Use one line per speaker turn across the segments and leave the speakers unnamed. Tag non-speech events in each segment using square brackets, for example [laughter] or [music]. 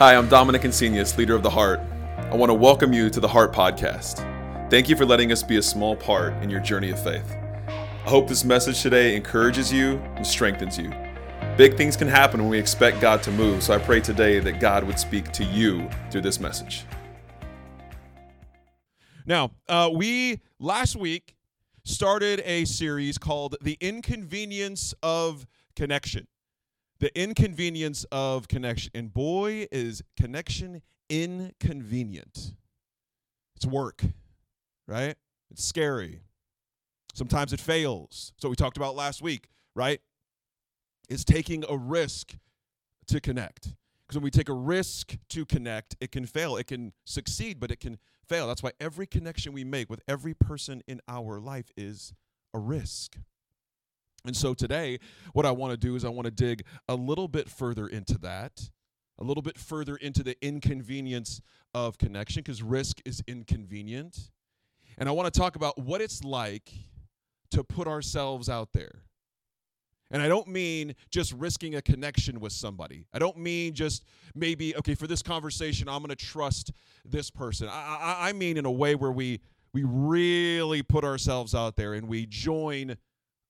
Hi, I'm Dominic Insenius, leader of The Heart. I want to welcome you to the Heart Podcast. Thank you for letting us be a small part in your journey of faith. I hope this message today encourages you and strengthens you. Big things can happen when we expect God to move, so I pray today that God would speak to you through this message.
Now, uh, we last week started a series called The Inconvenience of Connection. The Inconvenience of Connection. And boy, is connection inconvenient. It's work, right? It's scary. Sometimes it fails. So we talked about last week, right? It's taking a risk to connect. Because when we take a risk to connect, it can fail. It can succeed, but it can fail. That's why every connection we make with every person in our life is a risk. And so today, what I want to do is I want to dig a little bit further into that, a little bit further into the inconvenience of connection, because risk is inconvenient. And I want to talk about what it's like to put ourselves out there. And I don't mean just risking a connection with somebody. I don't mean just maybe, okay, for this conversation, I'm going to trust this person. I, I, I, mean in a way where we, we really put ourselves out there and we join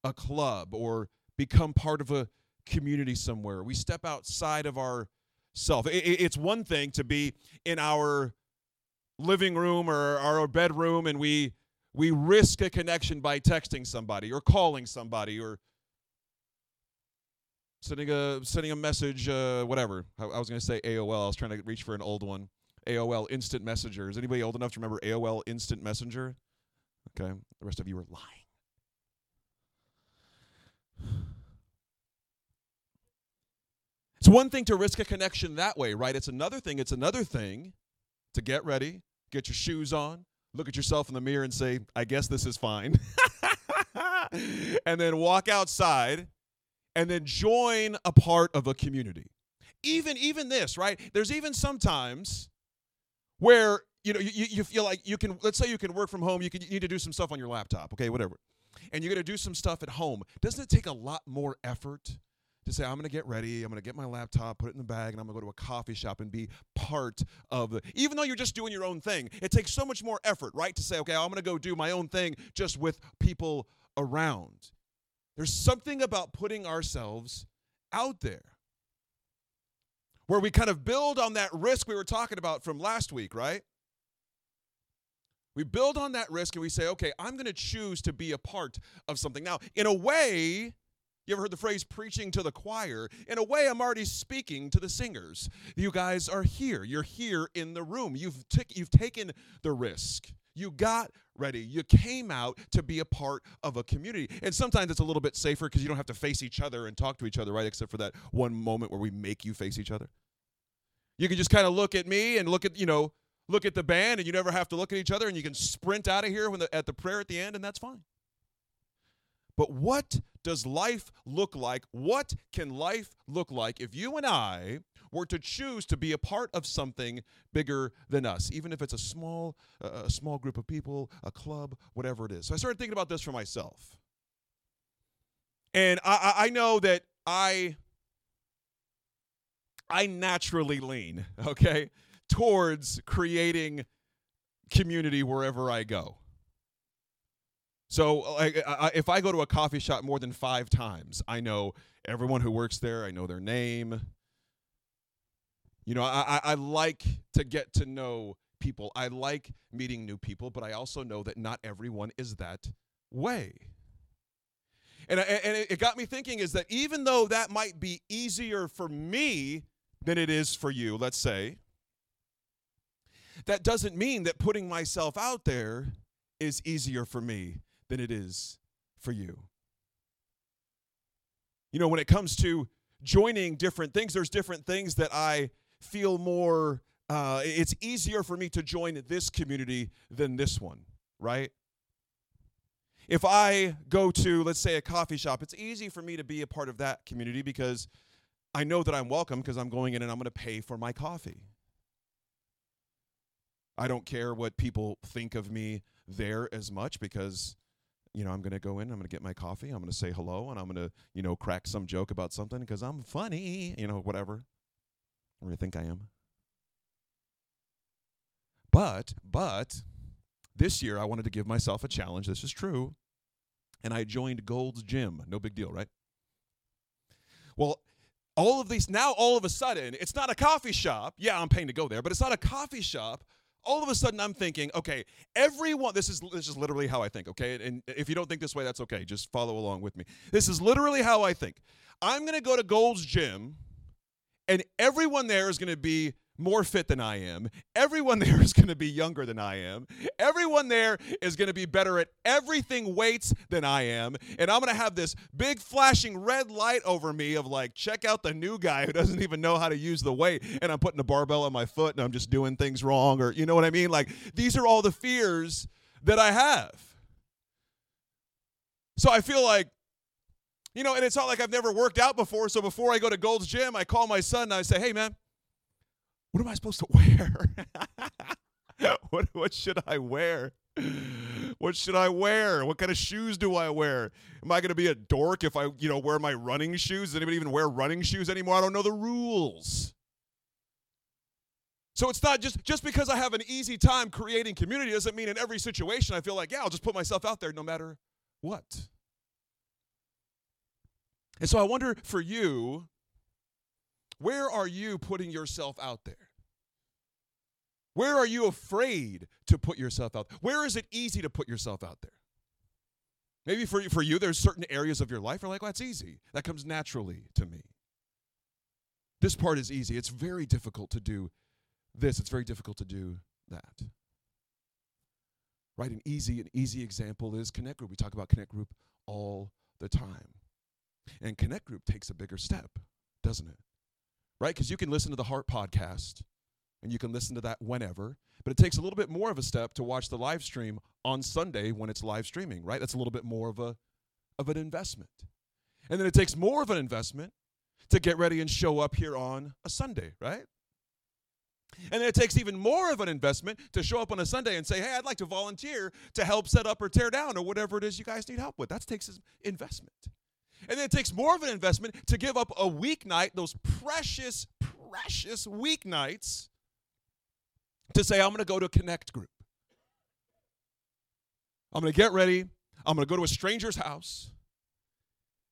a club or become part of a community somewhere. We step outside of ourself. It, it's one thing to be in our living room or our bedroom and we we risk a connection by texting somebody or calling somebody or sending a sending a message, uh, whatever. I, I was going to say AOL. I was trying to reach for an old one. AOL Instant Messenger. Is anybody old enough to remember AOL Instant Messenger? Okay, the rest of you are lying. It's one thing to risk a connection that way, right? It's another thing. It's another thing to get ready, get your shoes on, look at yourself in the mirror and say, I guess this is fine. [laughs] and then walk outside and then join a part of a community. Even even this, right? There's even sometimes where you know you, you feel like you can let's say you can work from home, you can you need to do some stuff on your laptop, okay, whatever. And you're gonna do some stuff at home. Doesn't it take a lot more effort to say, I'm going to get ready, I'm going to get my laptop, put it in the bag, and I'm going to go to a coffee shop and be part of the. Even though you're just doing your own thing, it takes so much more effort, right? To say, okay, I'm going to go do my own thing just with people around. There's something about putting ourselves out there where we kind of build on that risk we were talking about from last week, right? We build on that risk and we say, okay, I'm going to choose to be a part of something. Now, in a way, you ever heard the phrase preaching to the choir? In a way, I'm already speaking to the singers. You guys are here. You're here in the room. You've, t- you've taken the risk. You got ready. You came out to be a part of a community. And sometimes it's a little bit safer because you don't have to face each other and talk to each other, right? Except for that one moment where we make you face each other. You can just kind of look at me and look at, you know, look at the band and you never have to look at each other and you can sprint out of here when the, at the prayer at the end and that's fine. But what does life look like? What can life look like if you and I were to choose to be a part of something bigger than us, even if it's a small, a small group of people, a club, whatever it is. So I started thinking about this for myself. And I, I know that I I naturally lean, okay, towards creating community wherever I go. So like, if I go to a coffee shop more than five times, I know everyone who works there. I know their name. You know, I, I like to get to know people. I like meeting new people, but I also know that not everyone is that way. And, and it got me thinking is that even though that might be easier for me than it is for you, let's say, that doesn't mean that putting myself out there is easier for me than it is for you. You know, when it comes to joining different things, there's different things that I feel more, uh, it's easier for me to join this community than this one, right? If I go to, let's say, a coffee shop, it's easy for me to be a part of that community because I know that I'm welcome because I'm going in and I'm going to pay for my coffee. I don't care what people think of me there as much because you know, I'm going to go in, I'm going to get my coffee, I'm going to say hello, and I'm going to, you know, crack some joke about something because I'm funny, you know, whatever. Or I think I am. but, but, this year I wanted to give myself a challenge. This is true. And I joined Gold's Gym. No big deal, right? Well, all of these, now all of a sudden, it's not a coffee shop. Yeah, I'm paying to go there, but it's not a coffee shop. All of a sudden, I'm thinking, okay, everyone, this is, this is literally how I think, okay? And if you don't think this way, that's okay. Just follow along with me. This is literally how I think. I'm going to go to Gold's Gym, and everyone there is going to be more fit than I am. Everyone [laughs] there is going to be younger than I am. Everyone there is going to be better at everything weights than I am. And I'm going to have this big flashing red light over me of like, check out the new guy who doesn't even know how to use the weight. And I'm putting a barbell on my foot and I'm just doing things wrong. Or, you know what I mean? Like, these are all the fears that I have. So I feel like, you know, and it's not like I've never worked out before. So before I go to Gold's Gym, I call my son and I say, hey, man, what am I supposed to [laughs] wear? [laughs] what, what should I wear? What should I wear? What kind of shoes do I wear? Am I going to be a dork if I, you know, wear my running shoes? Does anybody even wear running shoes anymore? I don't know the rules. So it's not just just because I have an easy time creating community doesn't mean in every situation I feel like, yeah, I'll just put myself out there no matter what. And so I wonder for you, where are you putting yourself out there? Where are you afraid to put yourself out? There? Where is it easy to put yourself out there? Maybe for, for you, there's certain areas of your life where like, well, that's easy. That comes naturally to me. This part is easy. It's very difficult to do this. It's very difficult to do that. Right? An easy, an easy example is Connect Group. We talk about Connect Group all the time. And Connect Group takes a bigger step, doesn't it? Right? Because you can listen to the Heart podcast and you can listen to that whenever, but it takes a little bit more of a step to watch the live stream on Sunday when it's live streaming, right? That's a little bit more of a of an investment. And then it takes more of an investment to get ready and show up here on a Sunday, right? And then it takes even more of an investment to show up on a Sunday and say, hey, I'd like to volunteer to help set up or tear down or whatever it is you guys need help with. That takes investment. And then it takes more of an investment to give up a weeknight, those precious, precious weeknights, to say, I'm going to go to a connect group. I'm going to get ready. I'm going to go to a stranger's house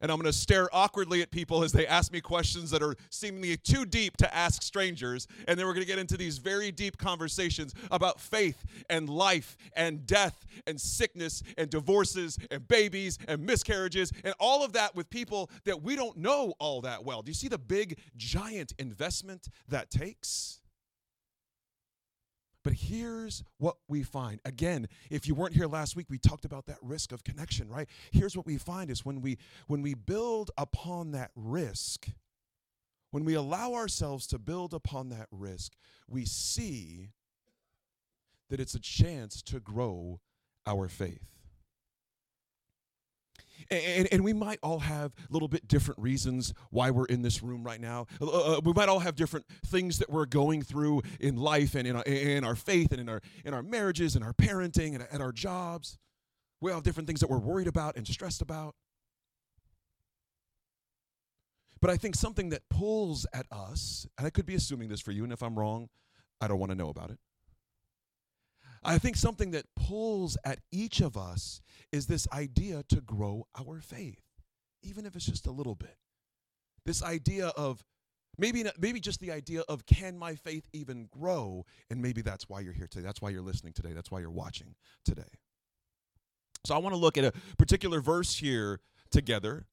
and I'm going to stare awkwardly at people as they ask me questions that are seemingly too deep to ask strangers. And then we're going to get into these very deep conversations about faith and life and death and sickness and divorces and babies and miscarriages and all of that with people that we don't know all that well. Do you see the big, giant investment that takes? But here's what we find. Again, if you weren't here last week, we talked about that risk of connection, right? Here's what we find is when we when we build upon that risk, when we allow ourselves to build upon that risk, we see that it's a chance to grow our faith. And, and, we might all have a little bit different reasons why we're in this room right now. Uh, uh, we might all have different things that we're going through in life and in our, in our faith and in our, in our marriages and our parenting and at our jobs. We all have different things that we're worried about and stressed about. But I think something that pulls at us, and I could be assuming this for you, and if I'm wrong, I don't want to know about it. I think something that pulls at each of us is this idea to grow our faith, even if it's just a little bit. This idea of maybe maybe just the idea of can my faith even grow? And maybe that's why you're here today. That's why you're listening today. That's why you're watching today. So I want to look at a particular verse here together.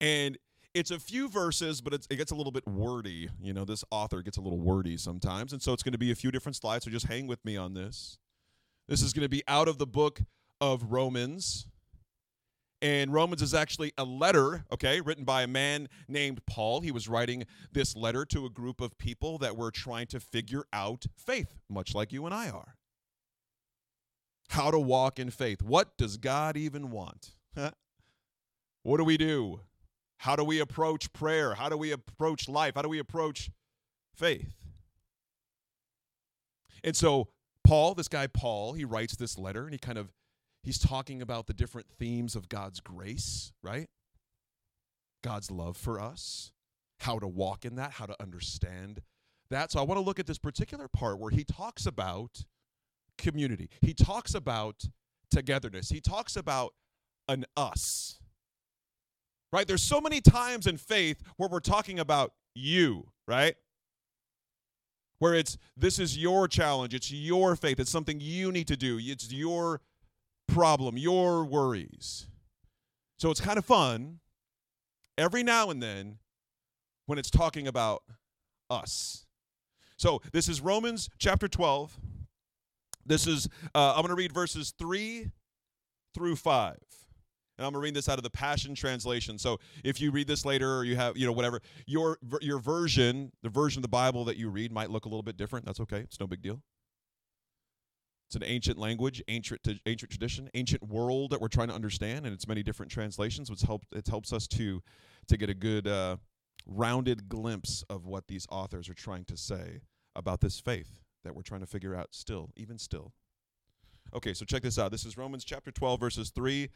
And it's a few verses, but it gets a little bit wordy. You know, this author gets a little wordy sometimes. And so it's going to be a few different slides. So just hang with me on this. This is going to be out of the book of Romans. And Romans is actually a letter, okay, written by a man named Paul. He was writing this letter to a group of people that were trying to figure out faith, much like you and I are. How to walk in faith. What does God even want? what do we do? How do we approach prayer? How do we approach life? How do we approach faith? And so Paul, this guy Paul, he writes this letter and he kind of he's talking about the different themes of God's grace, right? God's love for us, how to walk in that, how to understand that. So I want to look at this particular part where he talks about community. He talks about togetherness. He talks about an us. Right? There's so many times in faith where we're talking about you, right? Where it's this is your challenge, it's your faith, it's something you need to do, it's your problem, your worries. So it's kind of fun every now and then when it's talking about us. So this is Romans chapter 12. This is, uh, I'm going to read verses 3 through 5. And I'm going to read this out of the Passion Translation. So if you read this later or you have, you know, whatever, your, your version, the version of the Bible that you read might look a little bit different. That's okay. It's no big deal. It's an ancient language, ancient, ancient tradition, ancient world that we're trying to understand, and it's many different translations, which help, it helps us to, to get a good uh, rounded glimpse of what these authors are trying to say about this faith that we're trying to figure out still, even still. Okay, so check this out. This is Romans chapter 12, verses 3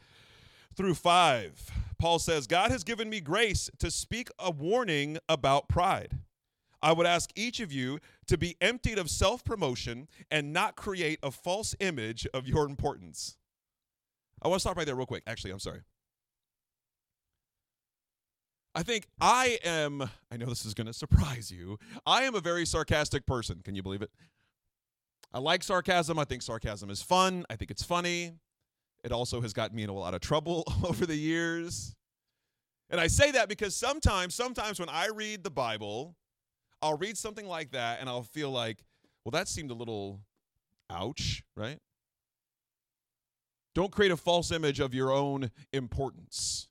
through 5. Paul says, God has given me grace to speak a warning about pride. I would ask each of you to be emptied of self promotion and not create a false image of your importance. I want to stop right there, real quick. Actually, I'm sorry. I think I am, I know this is going to surprise you. I am a very sarcastic person. Can you believe it? I like sarcasm. I think sarcasm is fun. I think it's funny. It also has gotten me in a lot of trouble [laughs] over the years. And I say that because sometimes, sometimes when I read the Bible, I'll read something like that and I'll feel like, well, that seemed a little ouch, right? Don't create a false image of your own importance.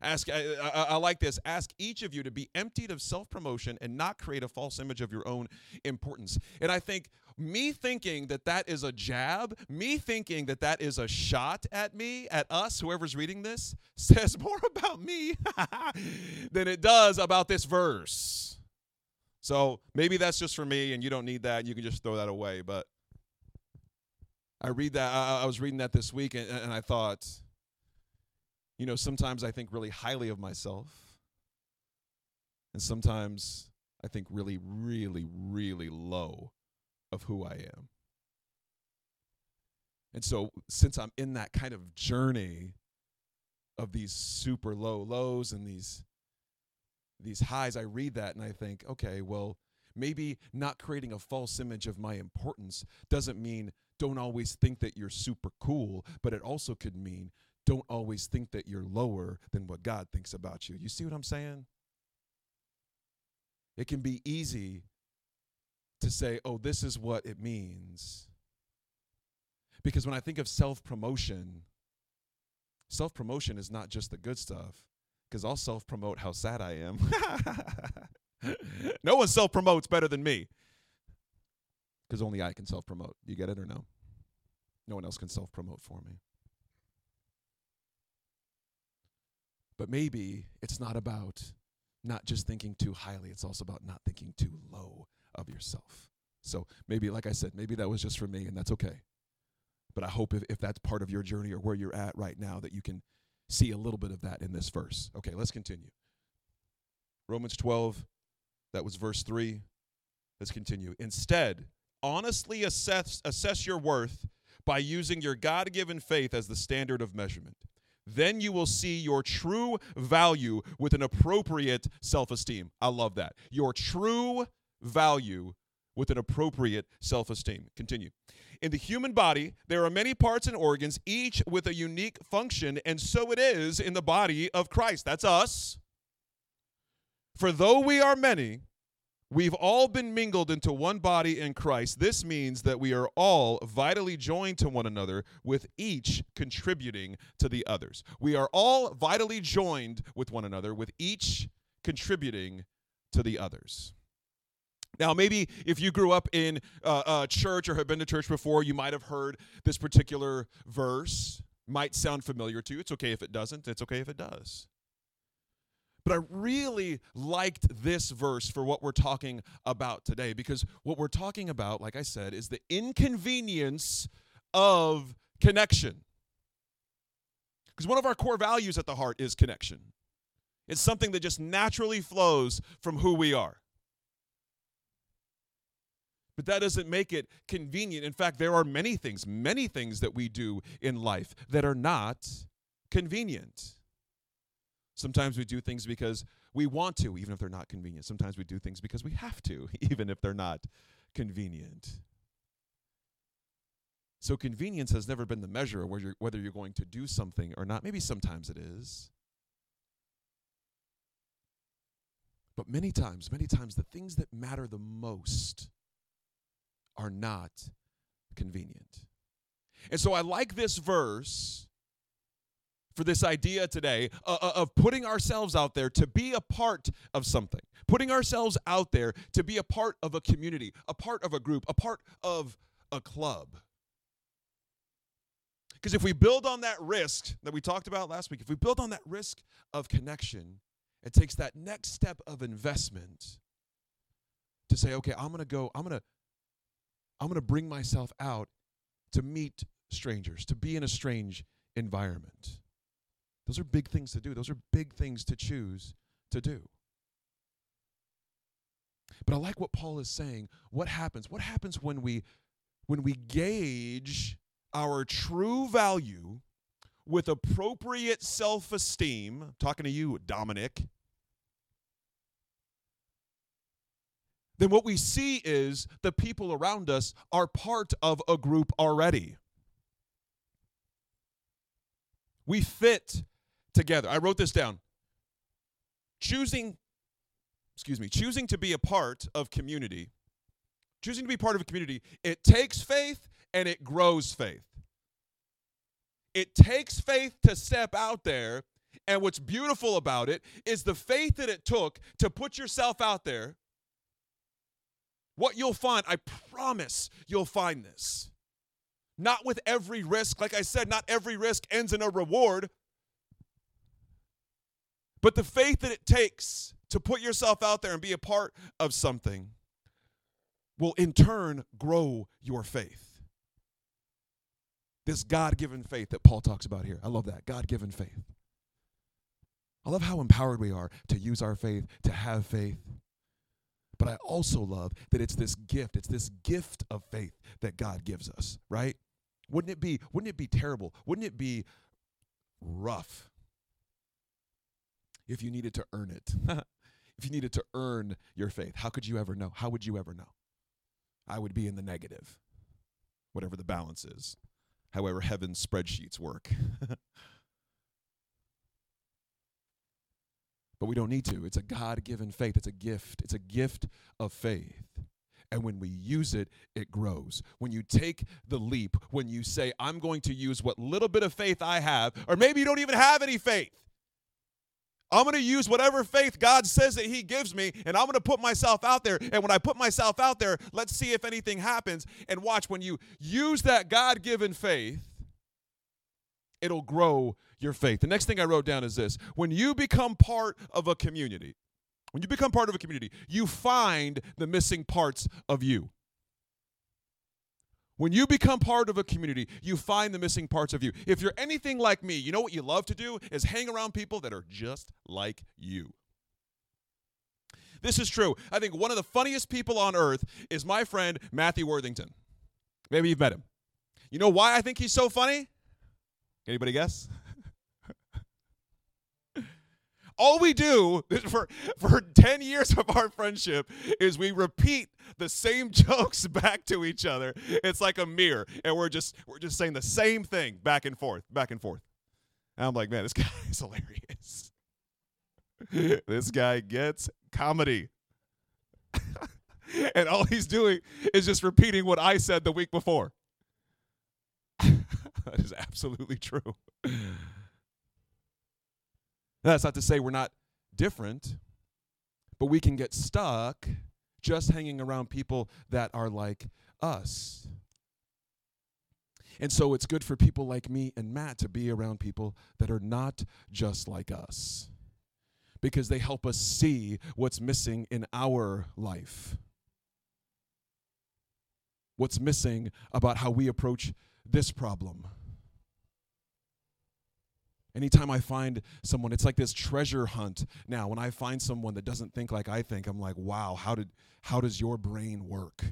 Ask, I, I, I, like this. Ask each of you to be emptied of self promotion and not create a false image of your own importance. And I think me thinking that that is a jab, me thinking that that is a shot at me, at us, whoever's reading this, [laughs] says more about me [laughs] than it does about this verse. So maybe that's just for me and you don't need that. You can just throw that away. But I read that, I, I was reading that this week and, and I thought, you know, sometimes I think really highly of myself. And sometimes I think really, really, really low of who I am. And so, since I'm in that kind of journey of these super low lows and these these highs, I read that and I think, okay, well, maybe not creating a false image of my importance doesn't mean don't always think that you're super cool, but it also could mean don't always think that you're lower than what God thinks about you. You see what I'm saying? It can be easy to say, oh, this is what it means. Because when I think of self promotion, self promotion is not just the good stuff, because I'll self promote how sad I am. [laughs] no one self promotes better than me, because only I can self promote. You get it or no? No one else can self promote for me. But maybe it's not about not just thinking too highly, it's also about not thinking too low of yourself. So maybe, like I said, maybe that was just for me, and that's okay. But I hope if, if that's part of your journey or where you're at right now, that you can see a little bit of that in this verse. Okay, let's continue. Romans 12, that was verse 3. Let's continue. Instead, honestly assess, assess your worth by using your God given faith as the standard of measurement. Then you will see your true value with an appropriate self esteem. I love that. Your true value with an appropriate self esteem. Continue. In the human body, there are many parts and organs, each with a unique function, and so it is in the body of Christ. That's us. For though we are many, We've all been mingled into one body in Christ. This means that we are all vitally joined to one another, with each contributing to the others. We are all vitally joined with one another, with each contributing to the others. Now, maybe if you grew up in uh, uh, church or have been to church before, you might have heard this particular verse. Might sound familiar to you. It's okay if it doesn't, it's okay if it does. But I really liked this verse for what we're talking about today because what we're talking about, like I said, is the inconvenience of connection. Because one of our core values at the heart is connection. It's something that just naturally flows from who we are. But that doesn't make it convenient. In fact, there are many things, many things that we do in life that are not convenient. Sometimes we do things because we want to, even if they're not convenient. Sometimes we do things because we have to, [laughs] even if they're not convenient. So, convenience has never been the measure of whether you're, whether you're going to do something or not. Maybe sometimes it is. But many times, many times, the things that matter the most are not convenient. And so I like this verse for this idea today uh, uh, of putting ourselves out there to be a part of something, putting ourselves out there to be a part of a community, a part of a group, a part of a club. Because if we build on that risk that we talked about last week, if we build on that risk of connection, it takes that next step of investment to say, okay, I'm going to go, I'm going to I'm going to bring myself out to meet strangers, to be in a strange environment. Those are big things to do. Those are big things to choose to do. But I like what Paul is saying. What happens? What happens when we when we gauge our true value with appropriate self-esteem? talking to you, Dominic. then what we see is the people around us are part of a group already. We fit together. I wrote this down. Choosing, excuse me, choosing to be a part of community, choosing to be part of a community, it takes faith and it grows faith. It takes faith to step out there. And what's beautiful about it is the faith that it took to put yourself out there what you'll find, I promise you'll find this. Not with every risk. Like I said, not every risk ends in a reward. But the faith that it takes to put yourself out there and be a part of something will in turn grow your faith. This God given faith that Paul talks about here. I love that. God given faith. I love how empowered we are to use our faith, to have faith. But I also love that it's this gift, it's this gift of faith that God gives us, right? Wouldn't it be wouldn't it be terrible? Wouldn't it be rough if you needed to earn it? [laughs] if you needed to earn your faith, how could you ever know? How would you ever know? I would be in the negative, whatever the balance is, however heaven's spreadsheets work. [laughs] But we don't need to. It's a God given faith, it's a gift. It's a gift of faith. And when we use it, it grows. When you take the leap, when you say, I'm going to use what little bit of faith I have, or maybe you don't even have any faith. I'm going to use whatever faith God says that He gives me, and I'm going to put myself out there. And when I put myself out there, let's see if anything happens. And watch, when you use that God given faith, it'll grow your faith. The next thing I wrote down is this when you become part of a community, when you become part of a community, you find the missing parts of you. When you become part of a community, you find the missing parts of you. If you're anything like me, you know what you love to do is hang around people that are just like you. This is true. I think one of the funniest people on earth is my friend Matthew Worthington. Maybe you've met him. You know why I think he's so funny? Anybody guess? [laughs] all we do [laughs] for for 10 years of our friendship is we repeat the same [laughs] jokes back to each other. It's like a mirror and we're just we're just saying the same thing back and forth back and forth. And i'm like man this [laughs] guy is hilarious. This guy gets comedy. And all he's doing is just repeating what i said the week before. That is absolutely true. That's not to say we're not different, but we can get stuck just hanging around people that are like us. And so it's good for people like me and Matt to be around people that are not just like us because they help us see what's missing in our life. What's missing about how we approach this problem. Anytime I find someone, it's like this treasure hunt. Now, when I find someone that doesn't think like I think, I'm like, wow, how did how does your brain work?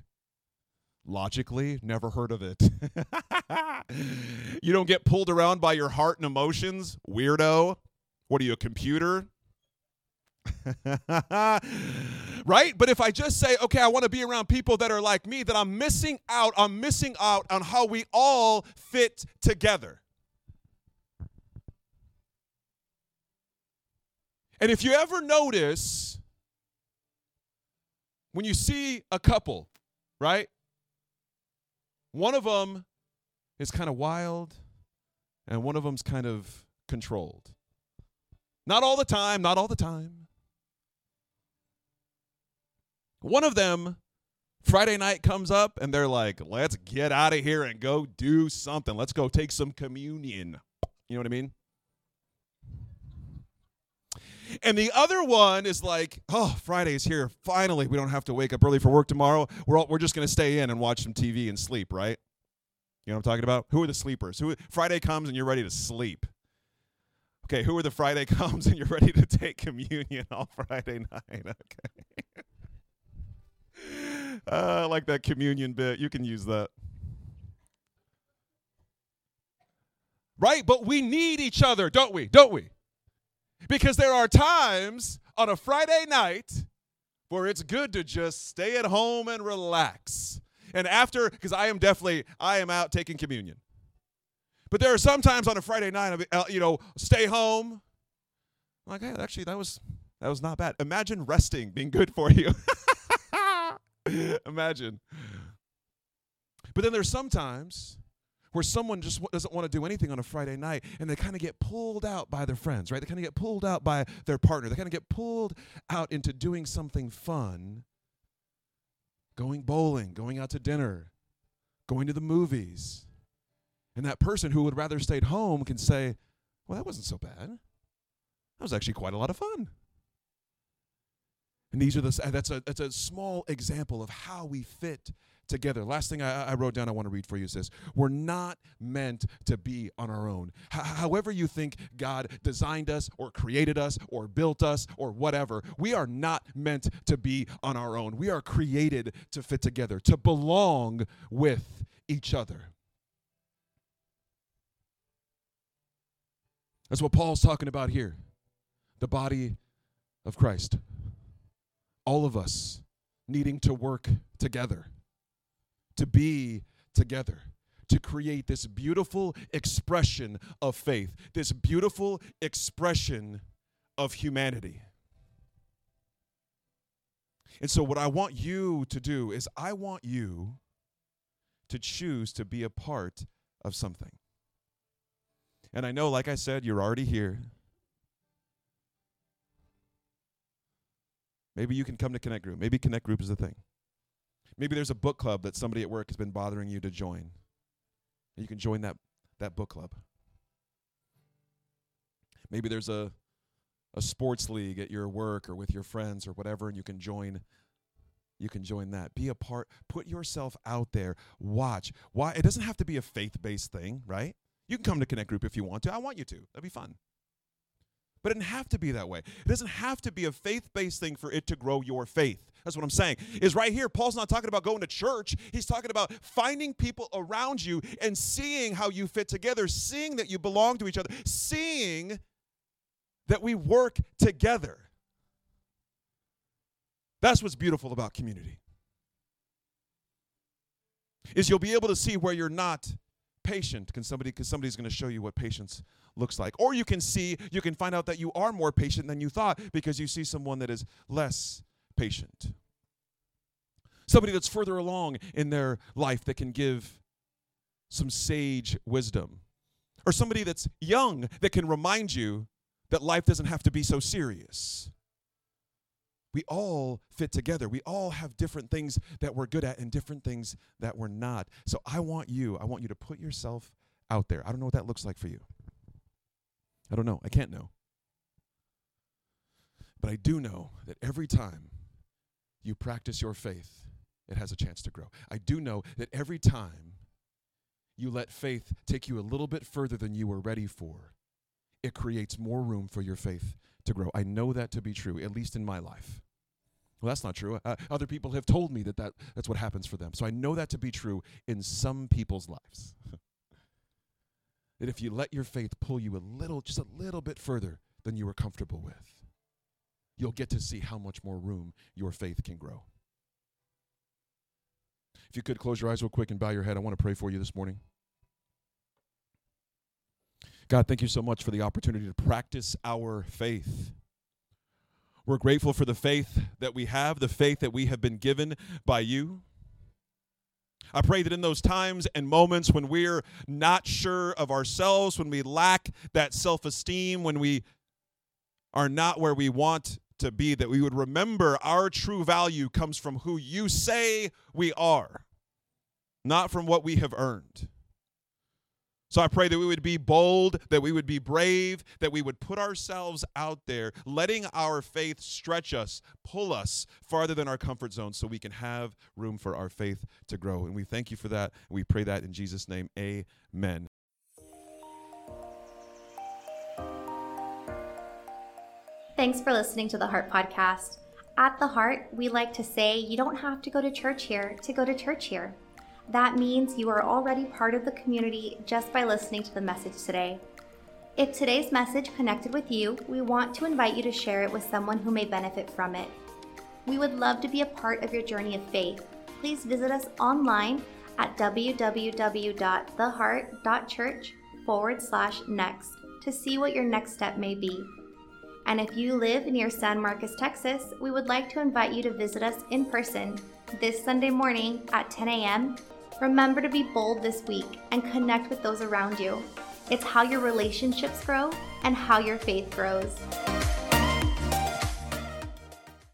Logically, never heard of it. [laughs] you don't get pulled around by your heart and emotions? Weirdo. What are you, a computer? [laughs] right? But if I just say, okay, I want to be around people that are like me, that I'm missing out, I'm missing out on how we all fit together. And if you ever notice, when you see a couple, right? One of them is kind of wild, and one of them's kind of controlled. Not all the time, not all the time. One of them, Friday night comes up, and they're like, let's get out of here and go do something. Let's go take some communion. You know what I mean? And the other one is like, oh, Friday's here. Finally, we don't have to wake up early for work tomorrow. We're, all, we're just going to stay in and watch some TV and sleep, right? You know what I'm talking about? Who are the sleepers? Who Friday comes and you're ready to sleep. Okay, who are the Friday [laughs] comes and you're ready to take communion [laughs] on Friday night? [laughs] Okay. uh, I like that communion bit. You can use that. Right? But we need each other, don't we? Don't we? Because there are times on a Friday night where it's good to just stay at home and relax. And after, because I am definitely, I am out taking communion. But there are some times on a Friday night, uh, you know, stay home. I'm like, hey, actually, that was that was not bad. Imagine resting being good for you. [laughs] Imagine. But then there's sometimes where someone just doesn't want to do anything on a Friday night and they kind of get pulled out by their friends, right? They kind of get pulled out by their partner. They kind of get pulled out into doing something fun, going bowling, going out to dinner, going to the movies. And that person who would rather stay at home can say, well, that wasn't so bad. That was actually quite a lot of fun. And these are the that's a that's a small example of how we fit together. Last thing I, I, wrote down I want to read for you says, We're not meant to be on our own. H- however, you think God designed us or created us or built us or whatever, we are not meant to be on our own. We are created to fit together, to belong with each other. That's what Paul's talking about here the body of Christ. All of us needing to work together to be together to create this beautiful expression of faith, this beautiful expression of humanity. And so, what I want you to do is, I want you to choose to be a part of something. And I know, like I said, you're already here. Maybe you can come to Connect Group. Maybe Connect Group is the thing. Maybe there's a book club that somebody at work has been bothering you to join. You can join that, that book club. Maybe there's a, a sports league at your work or with your friends or whatever, and you can join you can join that. Be a part, put yourself out there. Watch. Why it doesn't have to be a faith-based thing, right? You can come to Connect Group if you want to. I want you to. That'd be fun. But it doesn't have to be that way. It doesn't have to be a faith-based thing for it to grow your faith. That's what I'm saying. Is right here, Paul's not talking about going to church. He's talking about finding people around you and seeing how you fit together, seeing that you belong to each other, seeing that we work together. That's what's beautiful about community. Is you'll be able to see where you're not patient can somebody because somebody's going to show you what patience looks like or you can see you can find out that you are more patient than you thought because you see someone that is less patient. Somebody that's further along in their life that can give some sage wisdom. Or somebody that's young that can remind you that life doesn't have to be so serious. We all fit together. We all have different things that we're good at and different things that we're not. So I want you, I want you to put yourself out there. I don't know what that looks like for you. I don't know. I can't know. But I do know that every time you practice your faith, it has a chance to grow. I do know that every time you let faith take you a little bit further than you were ready for, it creates more room for your faith to grow. I know that to be true, at least in my life. Well, that's not true. Uh, other people have told me that, that that's what happens for them. So I know that to be true in some people's lives. [laughs] that if you let your faith pull you a little, just a little bit further than you were comfortable with, you'll get to see how much more room your faith can grow. If you could close your eyes real quick and bow your head, I want to pray for you this morning. God, thank you so much for the opportunity to practice our faith. We're grateful for the faith that we have, the faith that we have been given by you. I pray that in those times and moments when we're not sure of ourselves, when we lack that self esteem, when we are not where we want to be, that we would remember our true value comes from who you say we are, not from what we have earned. So I pray that we would be bold, that we would be brave, that we would put ourselves out there, letting our faith stretch us, pull us farther than our comfort zone so we can have room for our faith to grow. And we thank you for that. We pray that in Jesus' name. Amen.
Thanks for listening to the Heart Podcast. At the Heart, we like to say you don't have to go to church here to go to church here. That means you are already part of the community just by listening to the message today. If today's message connected with you, we want to invite you to share it with someone who may benefit from it. We would love to be a part of your journey of faith. Please visit us online at www.theheart.church forward slash next to see what your next step may be. And if you live near San Marcos, Texas, we would like to invite you to visit us in person this Sunday morning at 10 a.m. Remember to be bold this week and connect with those around you. It's how your relationships grow and how your faith grows.